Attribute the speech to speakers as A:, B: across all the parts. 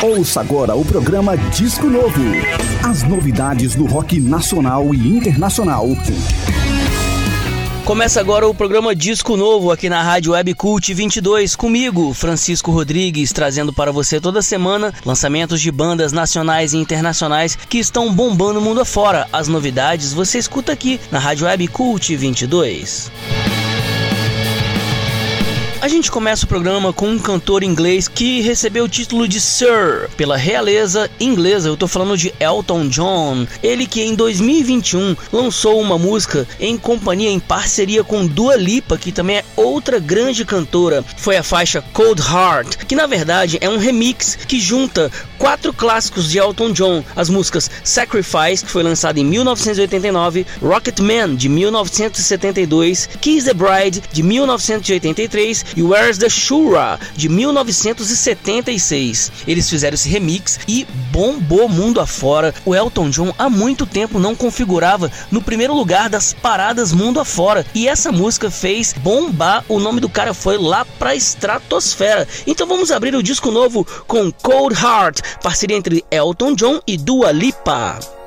A: Ouça agora o programa Disco Novo. As novidades do rock nacional e internacional.
B: Começa agora o programa Disco Novo aqui na Rádio Web Cult 22 comigo, Francisco Rodrigues, trazendo para você toda semana lançamentos de bandas nacionais e internacionais que estão bombando o mundo afora. As novidades você escuta aqui na Rádio Web Cult 22. A gente começa o programa com um cantor inglês que recebeu o título de Sir pela realeza inglesa. Eu tô falando de Elton John. Ele que em 2021 lançou uma música em companhia, em parceria com Dua Lipa, que também é outra grande cantora. Foi a faixa Cold Heart, que na verdade é um remix que junta quatro clássicos de Elton John: as músicas Sacrifice, que foi lançada em 1989, Rocket Man, de 1972, Kiss the Bride, de 1983 e Where's the Shura de 1976. Eles fizeram esse remix e bombou mundo afora. O Elton John há muito tempo não configurava no primeiro lugar das paradas mundo afora e essa música fez bombar. O nome do cara foi lá pra estratosfera. Então vamos abrir o disco novo com Cold Heart, parceria entre Elton John e Dua Lipa.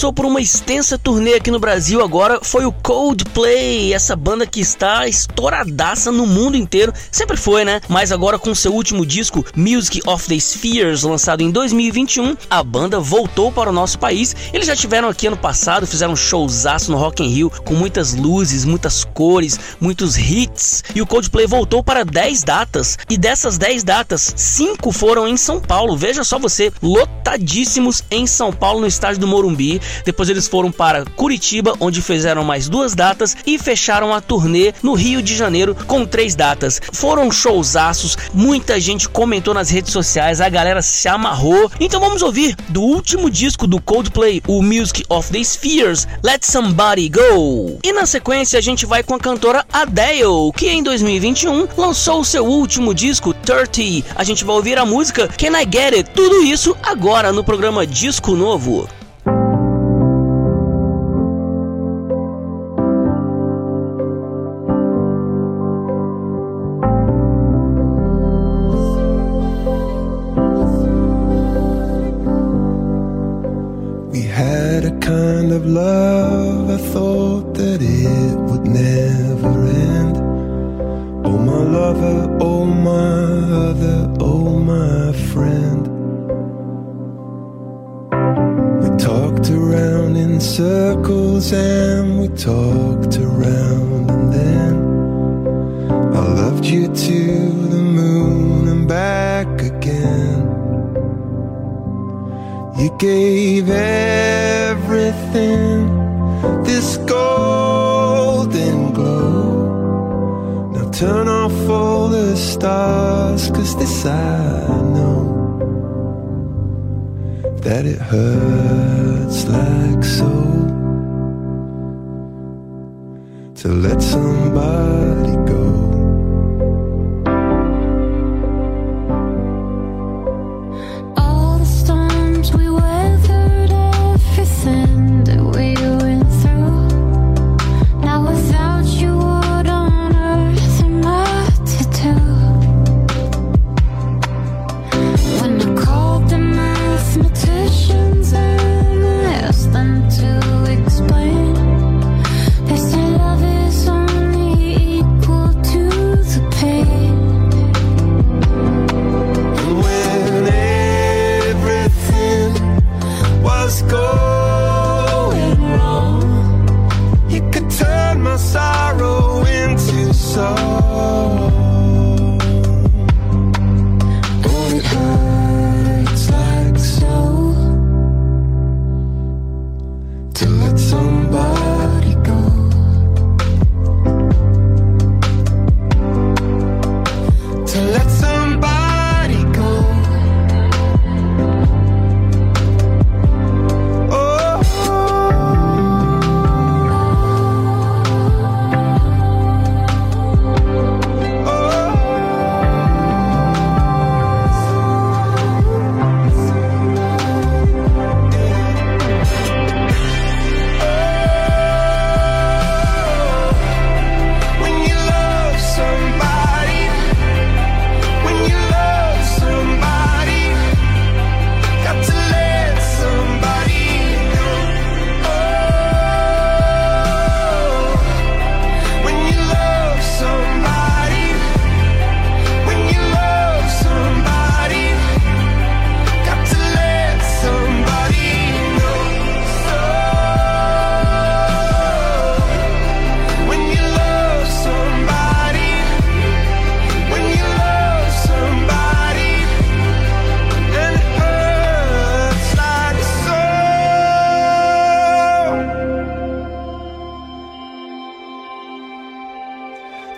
C: Passou por uma extensa turnê aqui no Brasil agora foi o Coldplay, essa banda que está estouradaça no mundo inteiro, sempre foi, né? Mas agora com seu último disco, Music of the Spheres, lançado em 2021, a banda voltou para o nosso país. Eles já tiveram aqui ano passado, fizeram um showzaço no Rock in Rio com muitas luzes, muitas cores, muitos hits. E o Coldplay voltou para 10 datas e dessas 10 datas, 5 foram em São Paulo. Veja só você, lotadíssimos em São Paulo no estádio do Morumbi. Depois eles foram para Curitiba, onde fizeram mais duas datas e fecharam a turnê no Rio de Janeiro com três datas. Foram showzaços, muita gente comentou nas redes sociais, a galera se amarrou. Então vamos ouvir do último disco do Coldplay, o Music of the Spheres, Let Somebody Go. E na sequência a gente vai com a cantora Adele, que em 2021 lançou seu último disco, 30. A gente vai ouvir a música Can I Get It? Tudo isso agora no programa Disco Novo.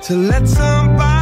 D: To let somebody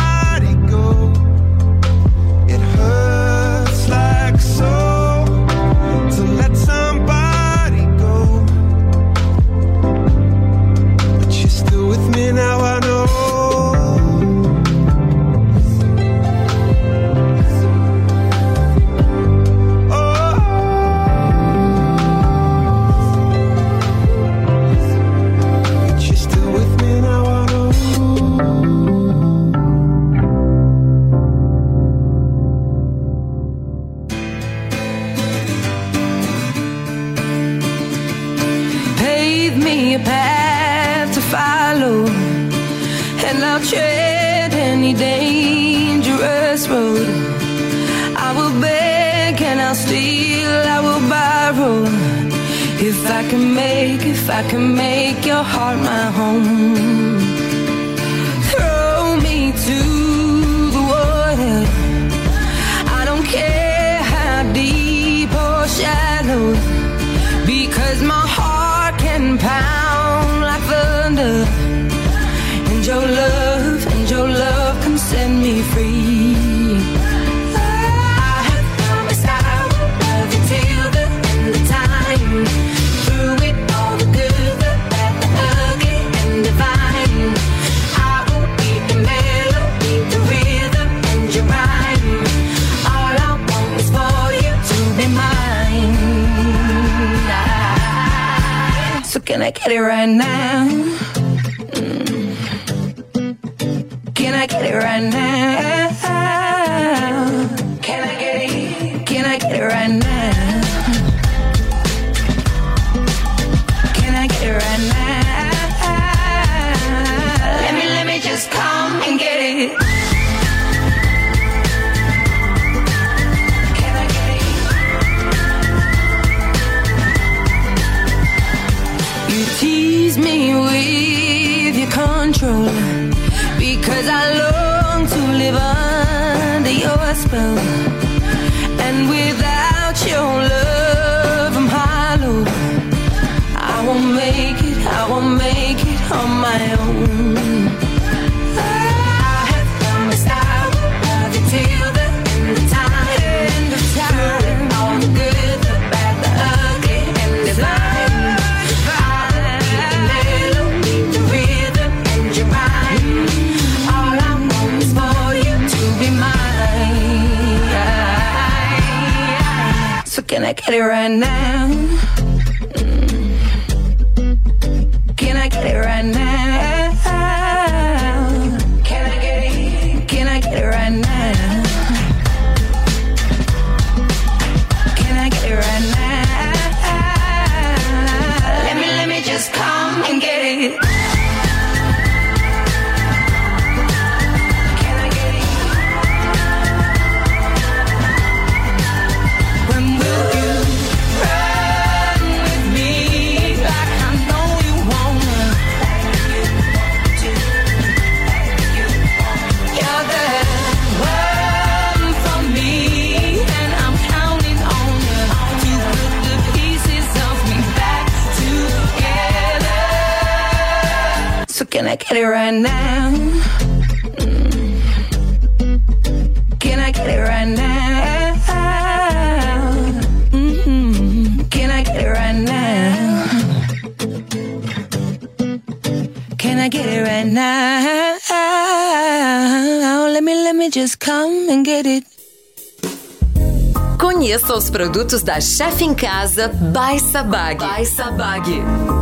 B: I can make your heart my home. Can I get it right now? Mm. Can I get it right now? Can I get it? Can I get it right now? So can I get it right now? Get it right now? Mm. Can I get it right now? Mhm. Can I get it right now? Can I get it right now? Let me, let me just come and get it.
E: Conheça os produtos da Chef em Casa by Sabag. By Sabag.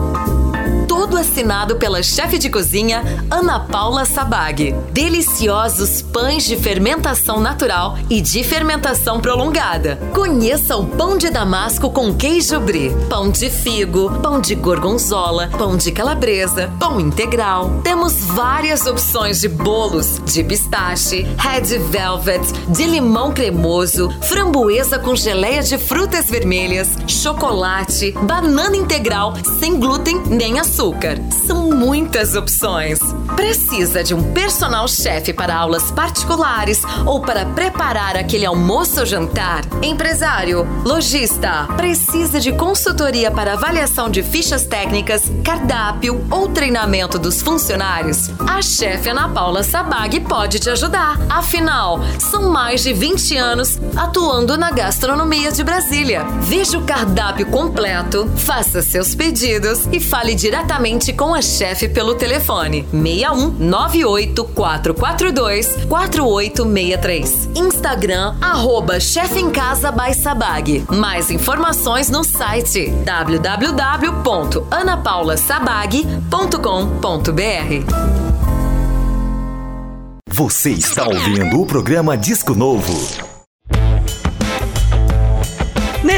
E: Todo assinado pela chefe de cozinha Ana Paula Sabag. Deliciosos pães de fermentação natural e de fermentação prolongada. Conheça o pão de damasco com queijo brie, pão de figo, pão de gorgonzola, pão de calabresa, pão integral. Temos várias opções de bolos de pistache, red velvet, de limão cremoso, framboesa com geleia de frutas vermelhas, chocolate, banana integral sem glúten nem açúcar. São muitas opções. Precisa de um personal chef para aulas particulares ou para preparar aquele almoço ou jantar? Empresário, lojista, precisa de consultoria para avaliação de fichas técnicas, cardápio ou treinamento dos funcionários? A chefe Ana Paula Sabag pode te ajudar. Afinal, são mais de 20 anos atuando na gastronomia de Brasília. Veja o cardápio completo, faça seus pedidos e fale diretamente com a chefe pelo telefone 61 98 442 4863. Instagram arroba chefe em casa by Sabag. Mais informações no site www.anapaulasabag.com.br.
A: Você está ouvindo o programa Disco Novo.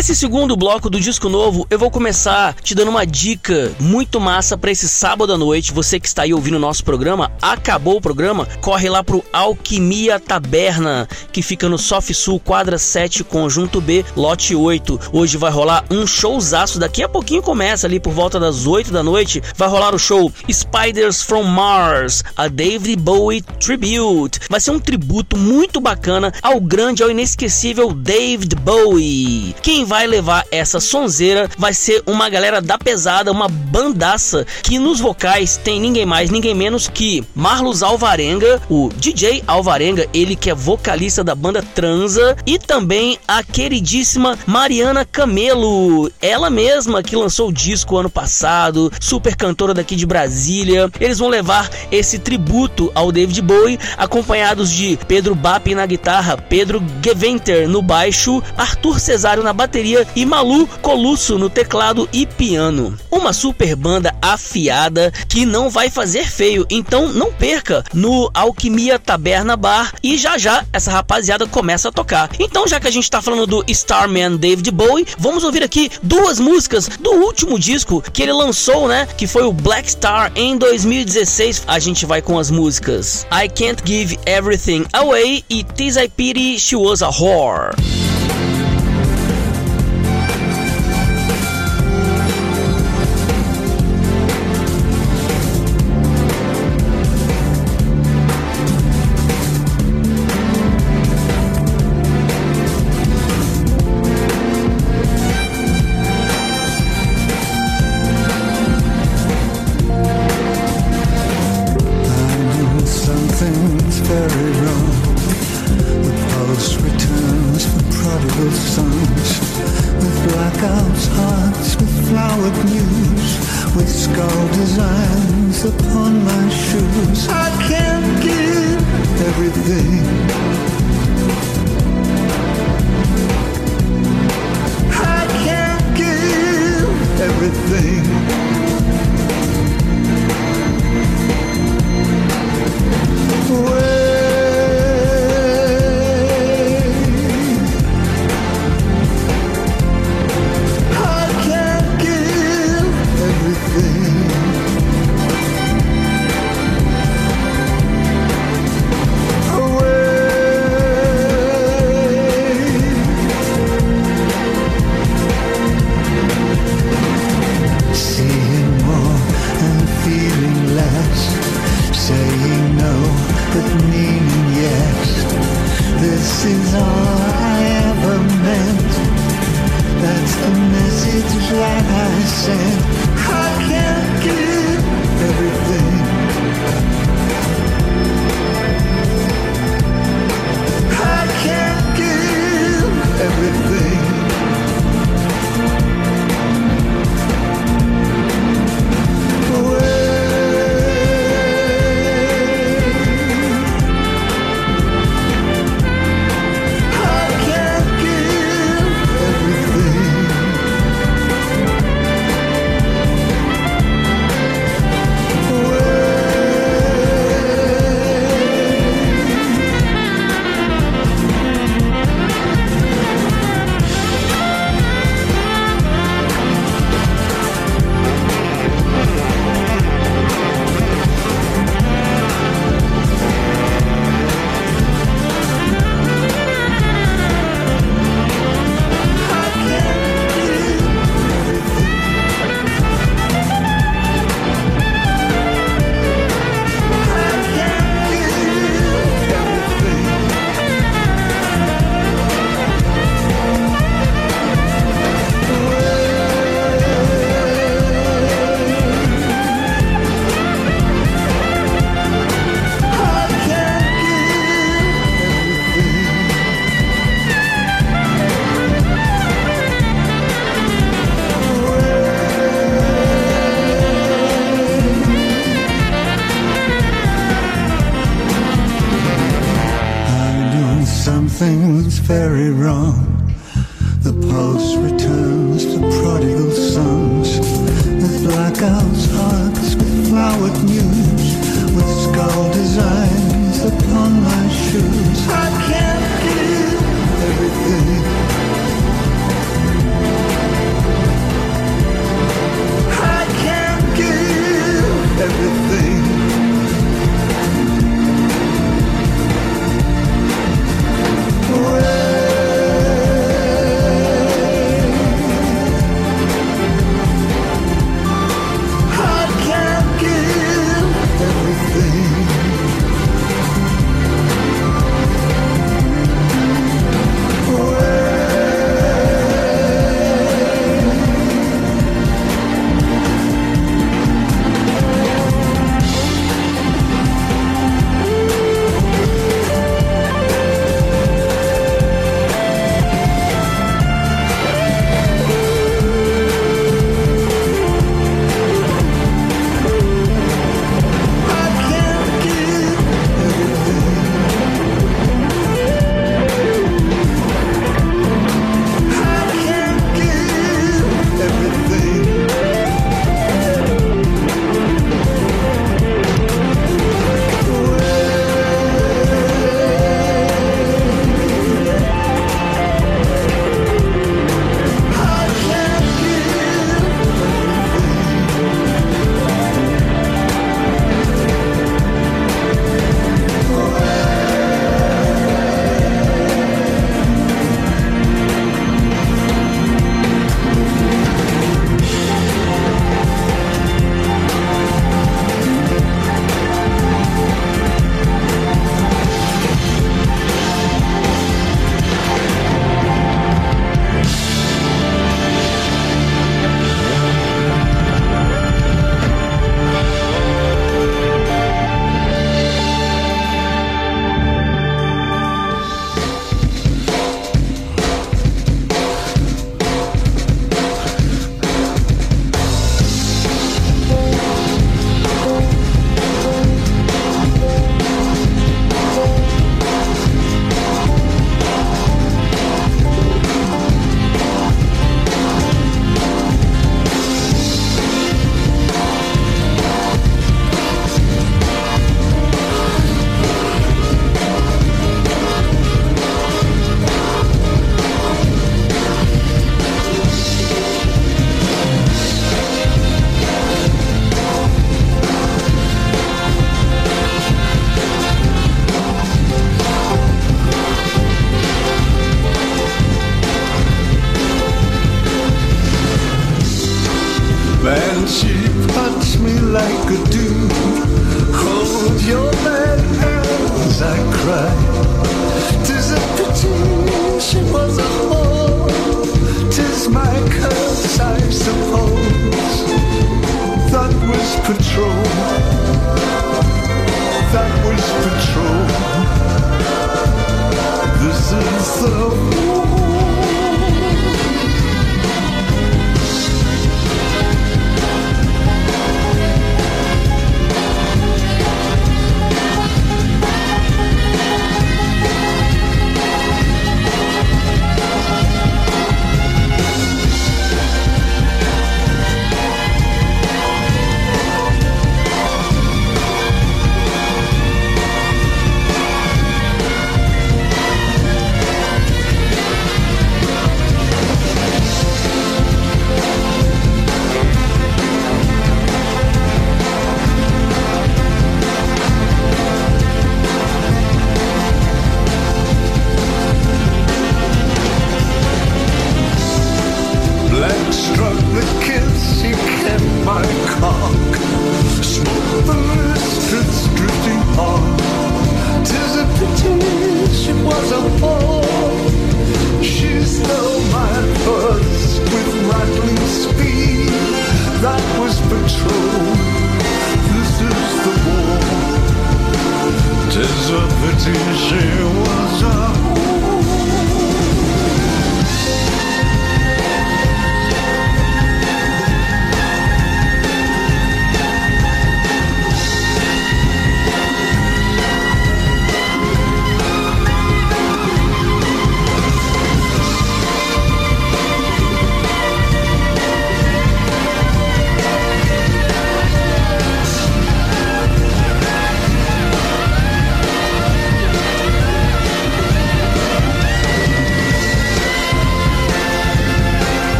F: Nesse segundo bloco do disco novo, eu vou começar te dando uma dica muito massa para esse sábado à noite. Você que está aí ouvindo o nosso programa, acabou o programa, corre lá pro Alquimia Taberna, que fica no Sof Sul, quadra 7, conjunto B, lote 8. Hoje vai rolar um showzaço, daqui a pouquinho começa ali por volta das 8 da noite, vai rolar o show Spiders from Mars, a David Bowie Tribute. Vai ser um tributo muito bacana ao grande, ao inesquecível David Bowie. Quem vai levar essa sonzeira vai ser uma galera da pesada, uma bandaça que nos vocais tem ninguém mais, ninguém menos que Marlos Alvarenga, o DJ Alvarenga, ele que é vocalista da banda Transa, e também a queridíssima Mariana Camelo, ela mesma que lançou o disco ano passado, super cantora daqui de Brasília. Eles vão levar esse tributo ao David Bowie, acompanhados de Pedro Bap na guitarra, Pedro Geventer no baixo, Arthur Cesário na bateria e Malu Colusso no teclado e piano. Uma super banda afiada que não vai fazer feio, então não perca no Alquimia Taberna Bar e já já essa rapaziada começa a tocar. Então, já que a gente tá falando do Starman David Bowie, vamos ouvir aqui duas músicas do último disco que ele lançou, né? Que foi o Black Star em 2016. A gente vai com as músicas I Can't Give Everything Away e Tis I Pity She Was a Whore.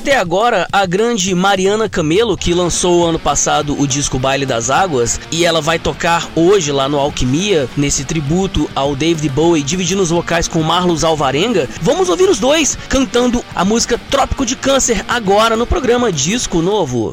B: Citei agora a grande Mariana Camelo, que lançou ano passado o disco Baile das Águas, e ela vai tocar hoje lá no Alquimia, nesse tributo ao David Bowie, dividindo os vocais com Marlos Alvarenga. Vamos ouvir os dois cantando a música Trópico de Câncer agora no programa Disco Novo.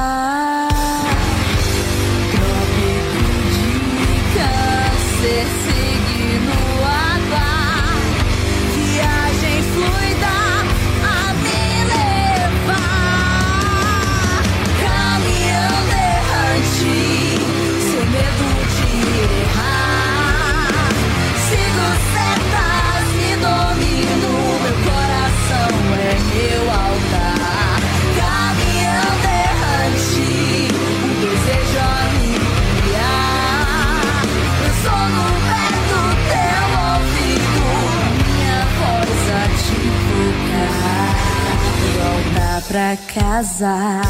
B: pra casa,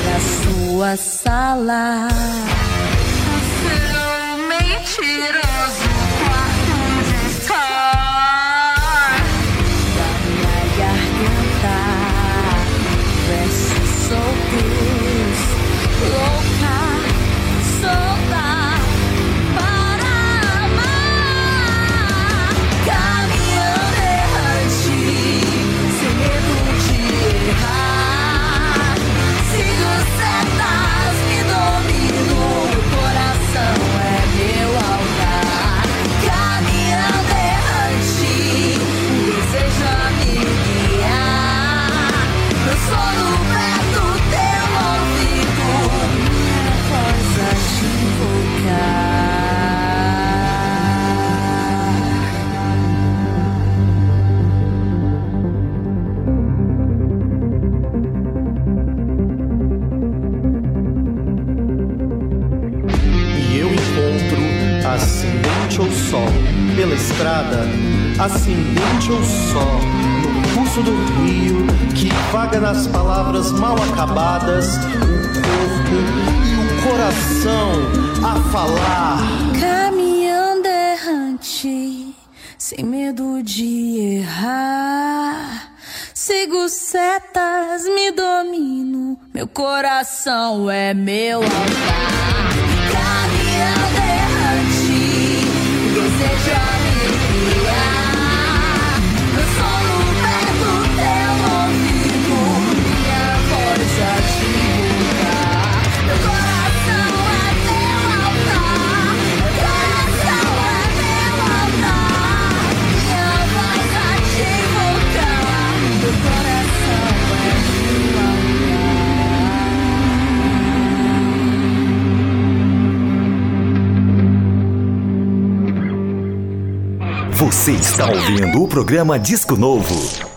B: pra sua sala.
A: Você está ouvindo o programa Disco Novo.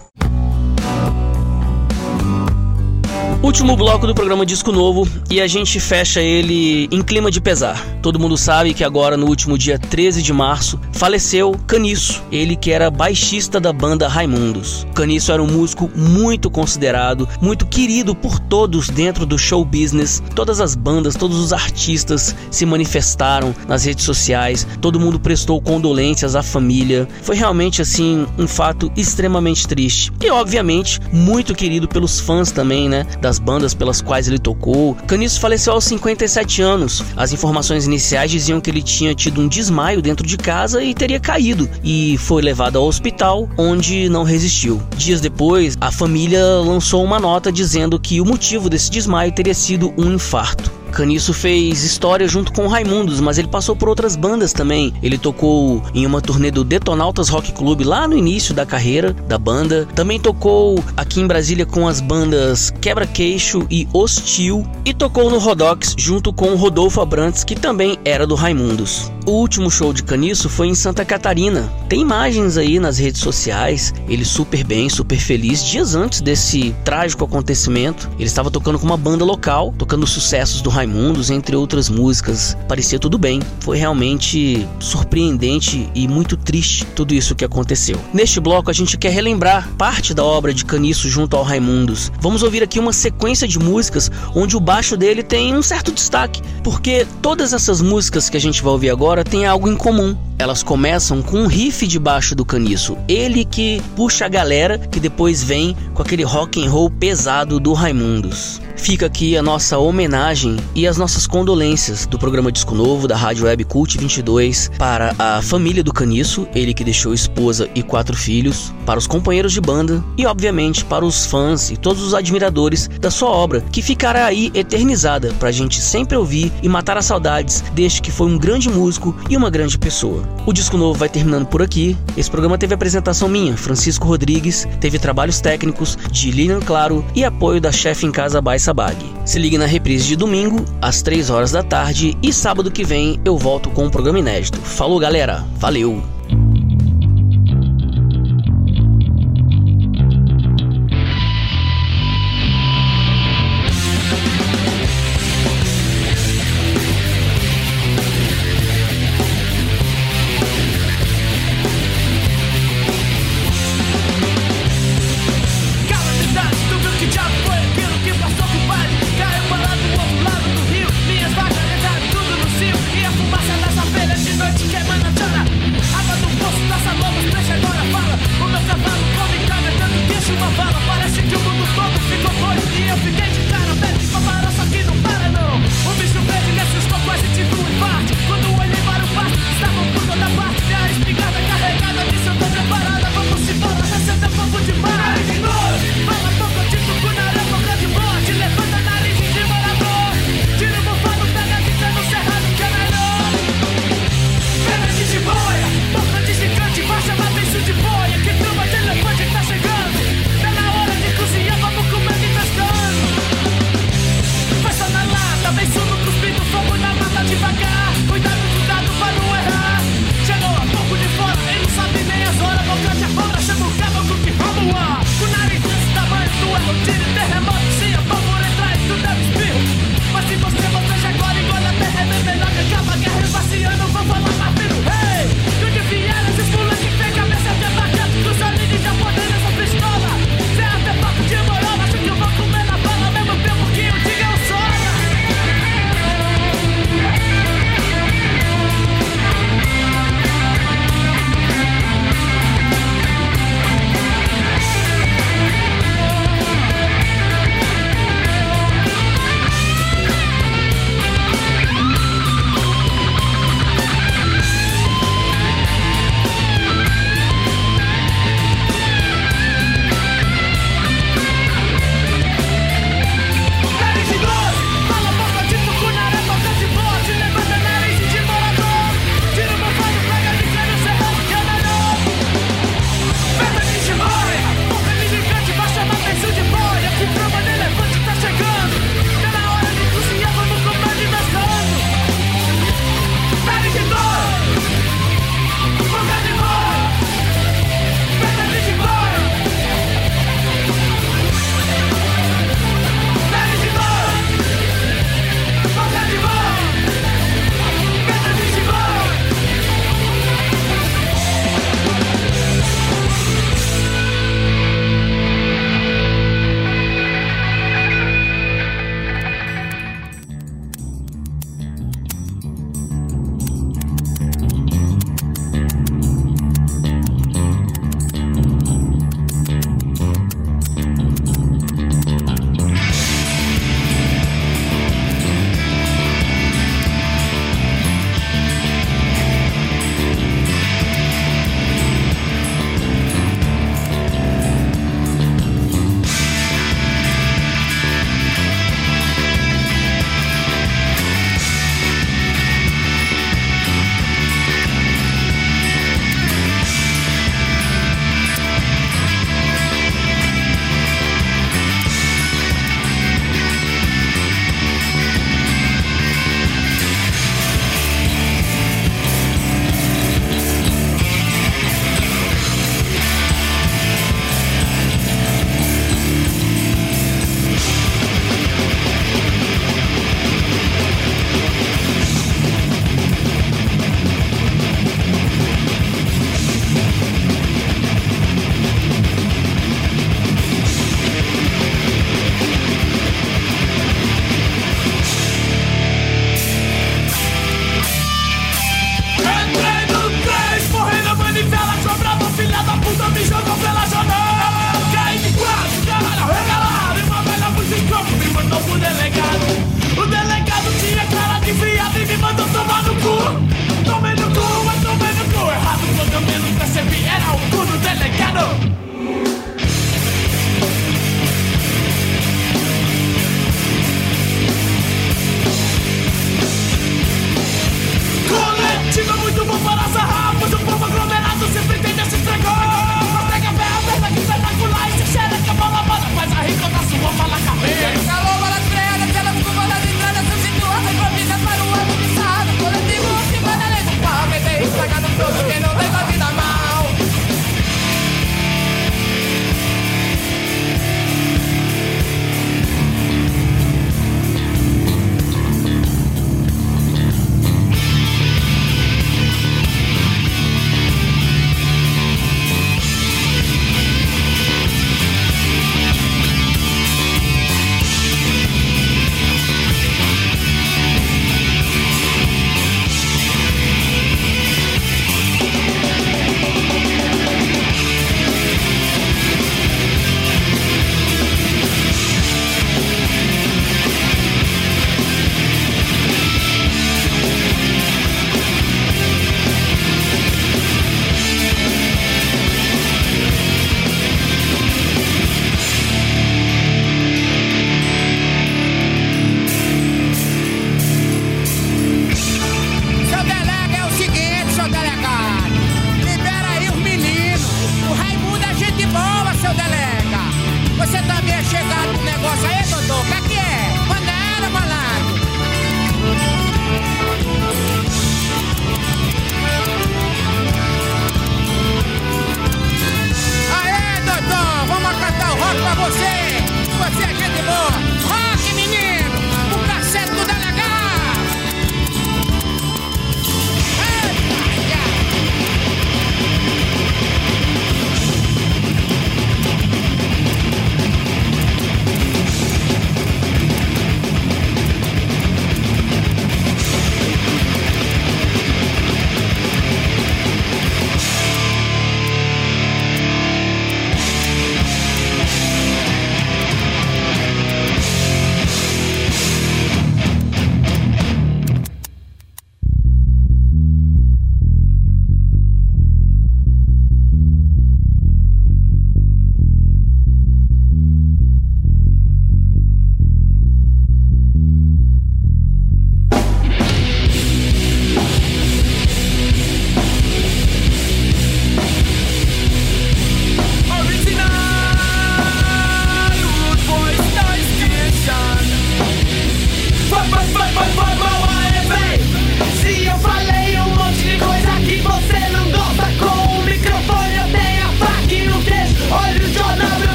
F: Último bloco do programa Disco Novo e a gente fecha ele em clima de pesar. Todo mundo sabe que agora, no último dia 13 de março, faleceu Caniço, ele que era baixista da banda Raimundos. Caniço era um músico muito considerado, muito querido por todos dentro do show business. Todas as bandas, todos os artistas se manifestaram nas redes sociais, todo mundo prestou condolências à família. Foi realmente assim um fato extremamente triste e obviamente muito querido pelos fãs também, né, das bandas pelas quais ele tocou. Caniço faleceu aos 57 anos. As informações iniciais diziam que ele tinha tido um desmaio dentro de casa e teria caído e foi levado ao hospital, onde não resistiu. Dias depois, a família lançou uma nota dizendo que o motivo desse desmaio teria sido um infarto. Caniço fez história junto com o Raimundos, mas ele passou por outras bandas também. Ele tocou em uma turnê do Detonautas Rock Club lá no início da carreira da banda. Também tocou aqui em Brasília com as bandas Quebra Queixo e Hostil. E tocou no Rodox junto com Rodolfo Abrantes, que também era do Raimundos. O último show de Caniço foi em Santa Catarina. Tem imagens aí nas redes sociais. Ele super bem, super feliz. Dias antes desse trágico acontecimento, ele estava tocando com uma banda local, tocando sucessos do Raimundos, entre outras músicas. Parecia tudo bem. Foi realmente surpreendente e muito triste tudo isso que aconteceu. Neste bloco a gente quer relembrar parte da obra de Caniço junto ao Raimundos. Vamos ouvir aqui uma sequência de músicas onde o baixo dele tem um certo destaque, porque todas essas músicas que a gente vai ouvir agora têm algo em comum. Elas começam com um riff de baixo do Caniço, ele que puxa a galera que depois vem com aquele rock and roll pesado do Raimundos. Fica aqui a nossa homenagem e as nossas condolências do programa Disco Novo da Rádio Web Cult 22 para a família do Caniço, ele que deixou esposa e quatro filhos, para os companheiros de banda e, obviamente, para os fãs e todos os admiradores da sua obra, que ficará aí eternizada para a gente sempre ouvir e matar as saudades deste que foi um grande músico e uma grande pessoa. O Disco Novo vai terminando por aqui. Esse programa teve apresentação minha, Francisco Rodrigues, teve trabalhos técnicos de Lilian Claro e apoio da chefe em casa Bai Sabag. Se ligue na reprise de domingo, às 3 horas da tarde, e sábado que vem eu volto com um programa inédito. Falou, galera. Valeu!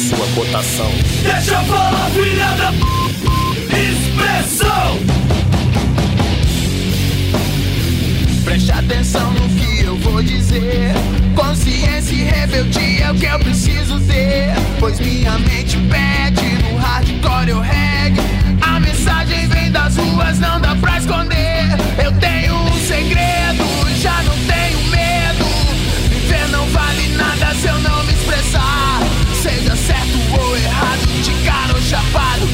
G: sua
H: cotação.
G: Deixa eu falar, filha da expressão.
I: Preste atenção no que eu vou dizer. Consciência e rebeldia é o que eu preciso ter. Pois minha mente pede no hardcore ou reggae. A mensagem vem das ruas, não dá pra esconder. Eu tenho um segredo, já não tenho medo. Viver não vale nada se eu não me expressar. Seja certo ou errado, de cara ou chapado.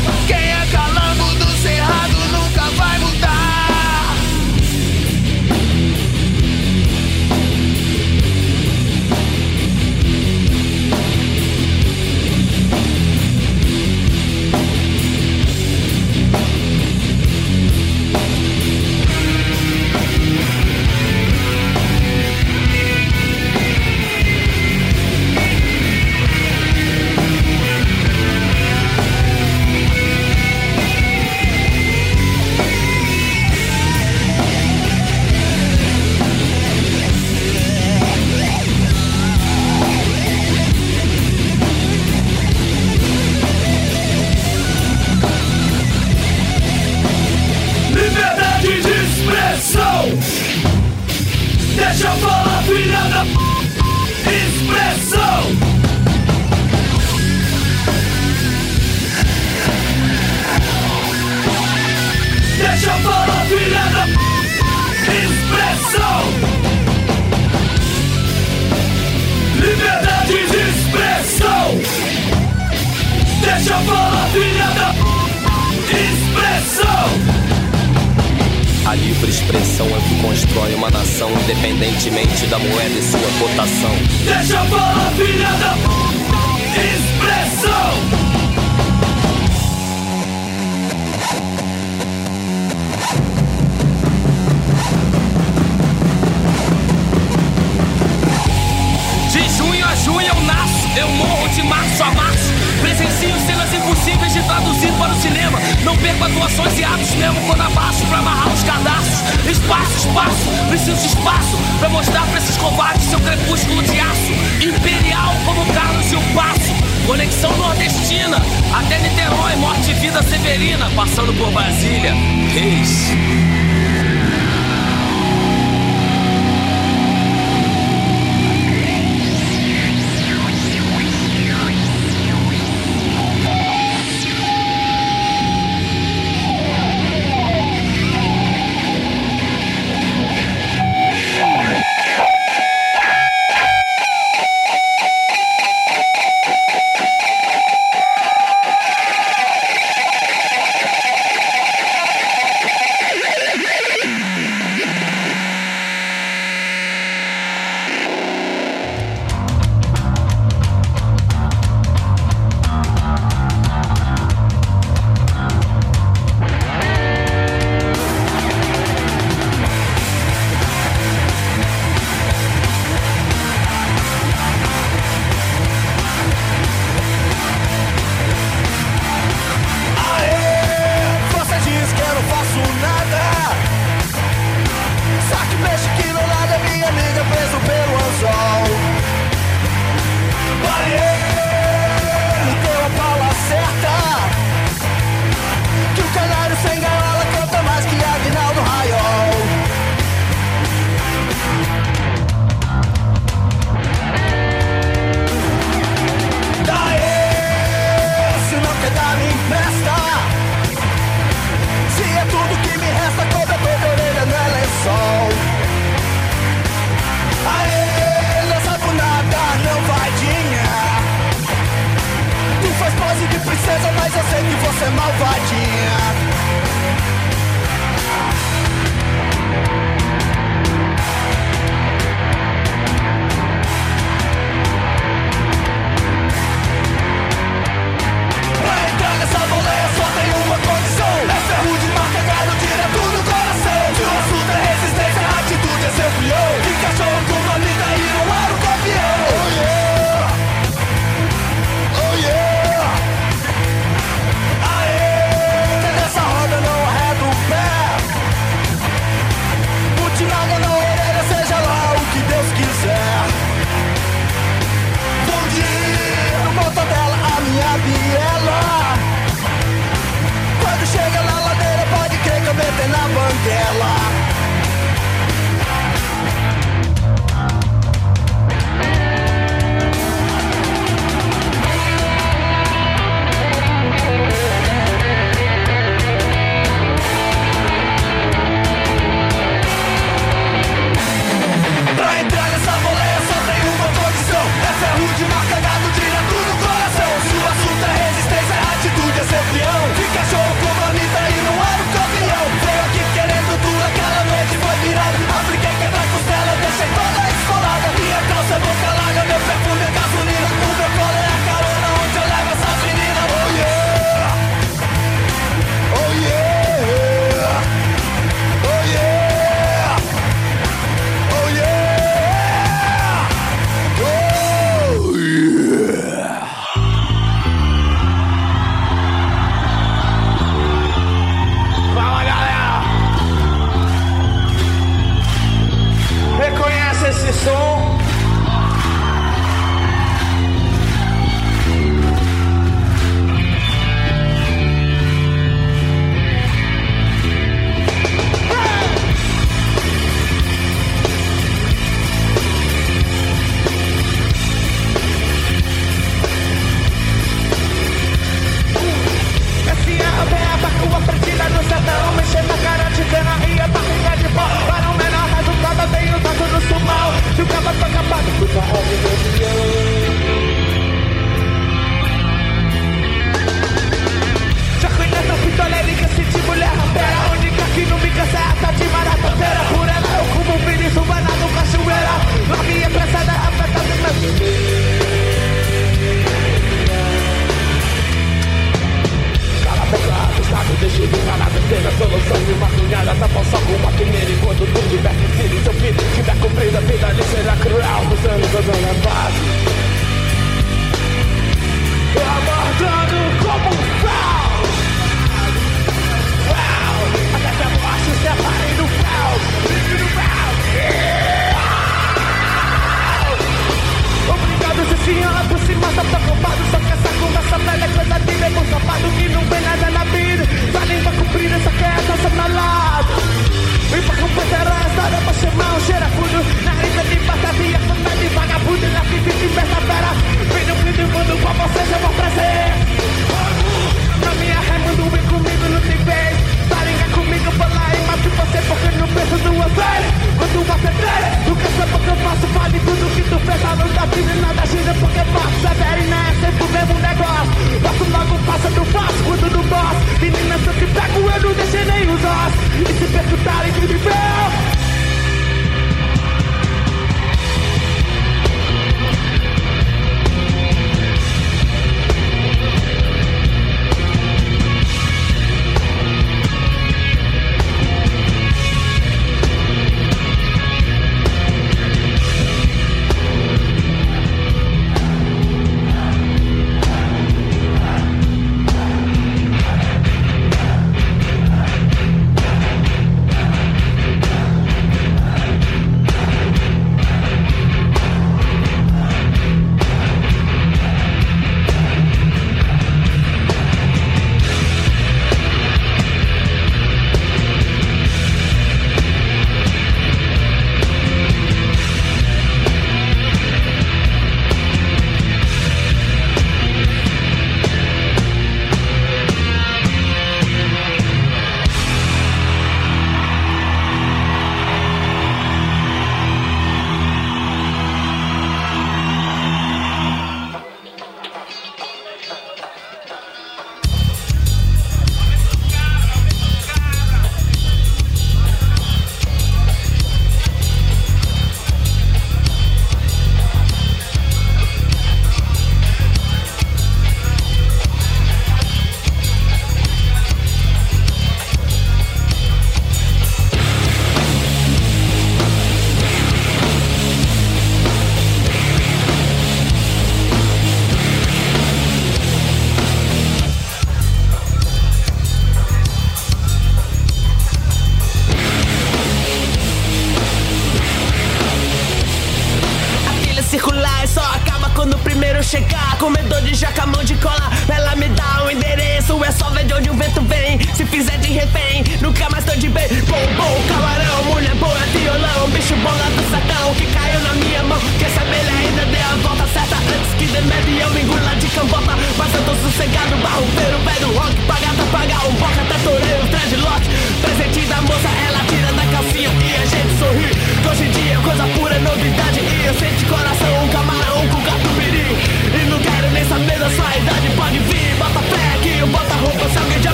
G: Filha da expressão!
H: A livre expressão é o que constrói uma nação, independentemente da moeda e sua cotação.
G: Deixa eu falar, filha da expressão!
J: De junho eu nasço, eu morro de março a março. Presencio seu simples de traduzir para o cinema. Não perco atuações e atos mesmo quando abaixo pra amarrar os cadastros. Espaço, espaço, preciso de espaço pra mostrar pra esses covardes seu crepúsculo de aço. Imperial como Carlos e o Passo. Conexão nordestina, até Niterói, morte e vida severina, passando por Brasília. Reis.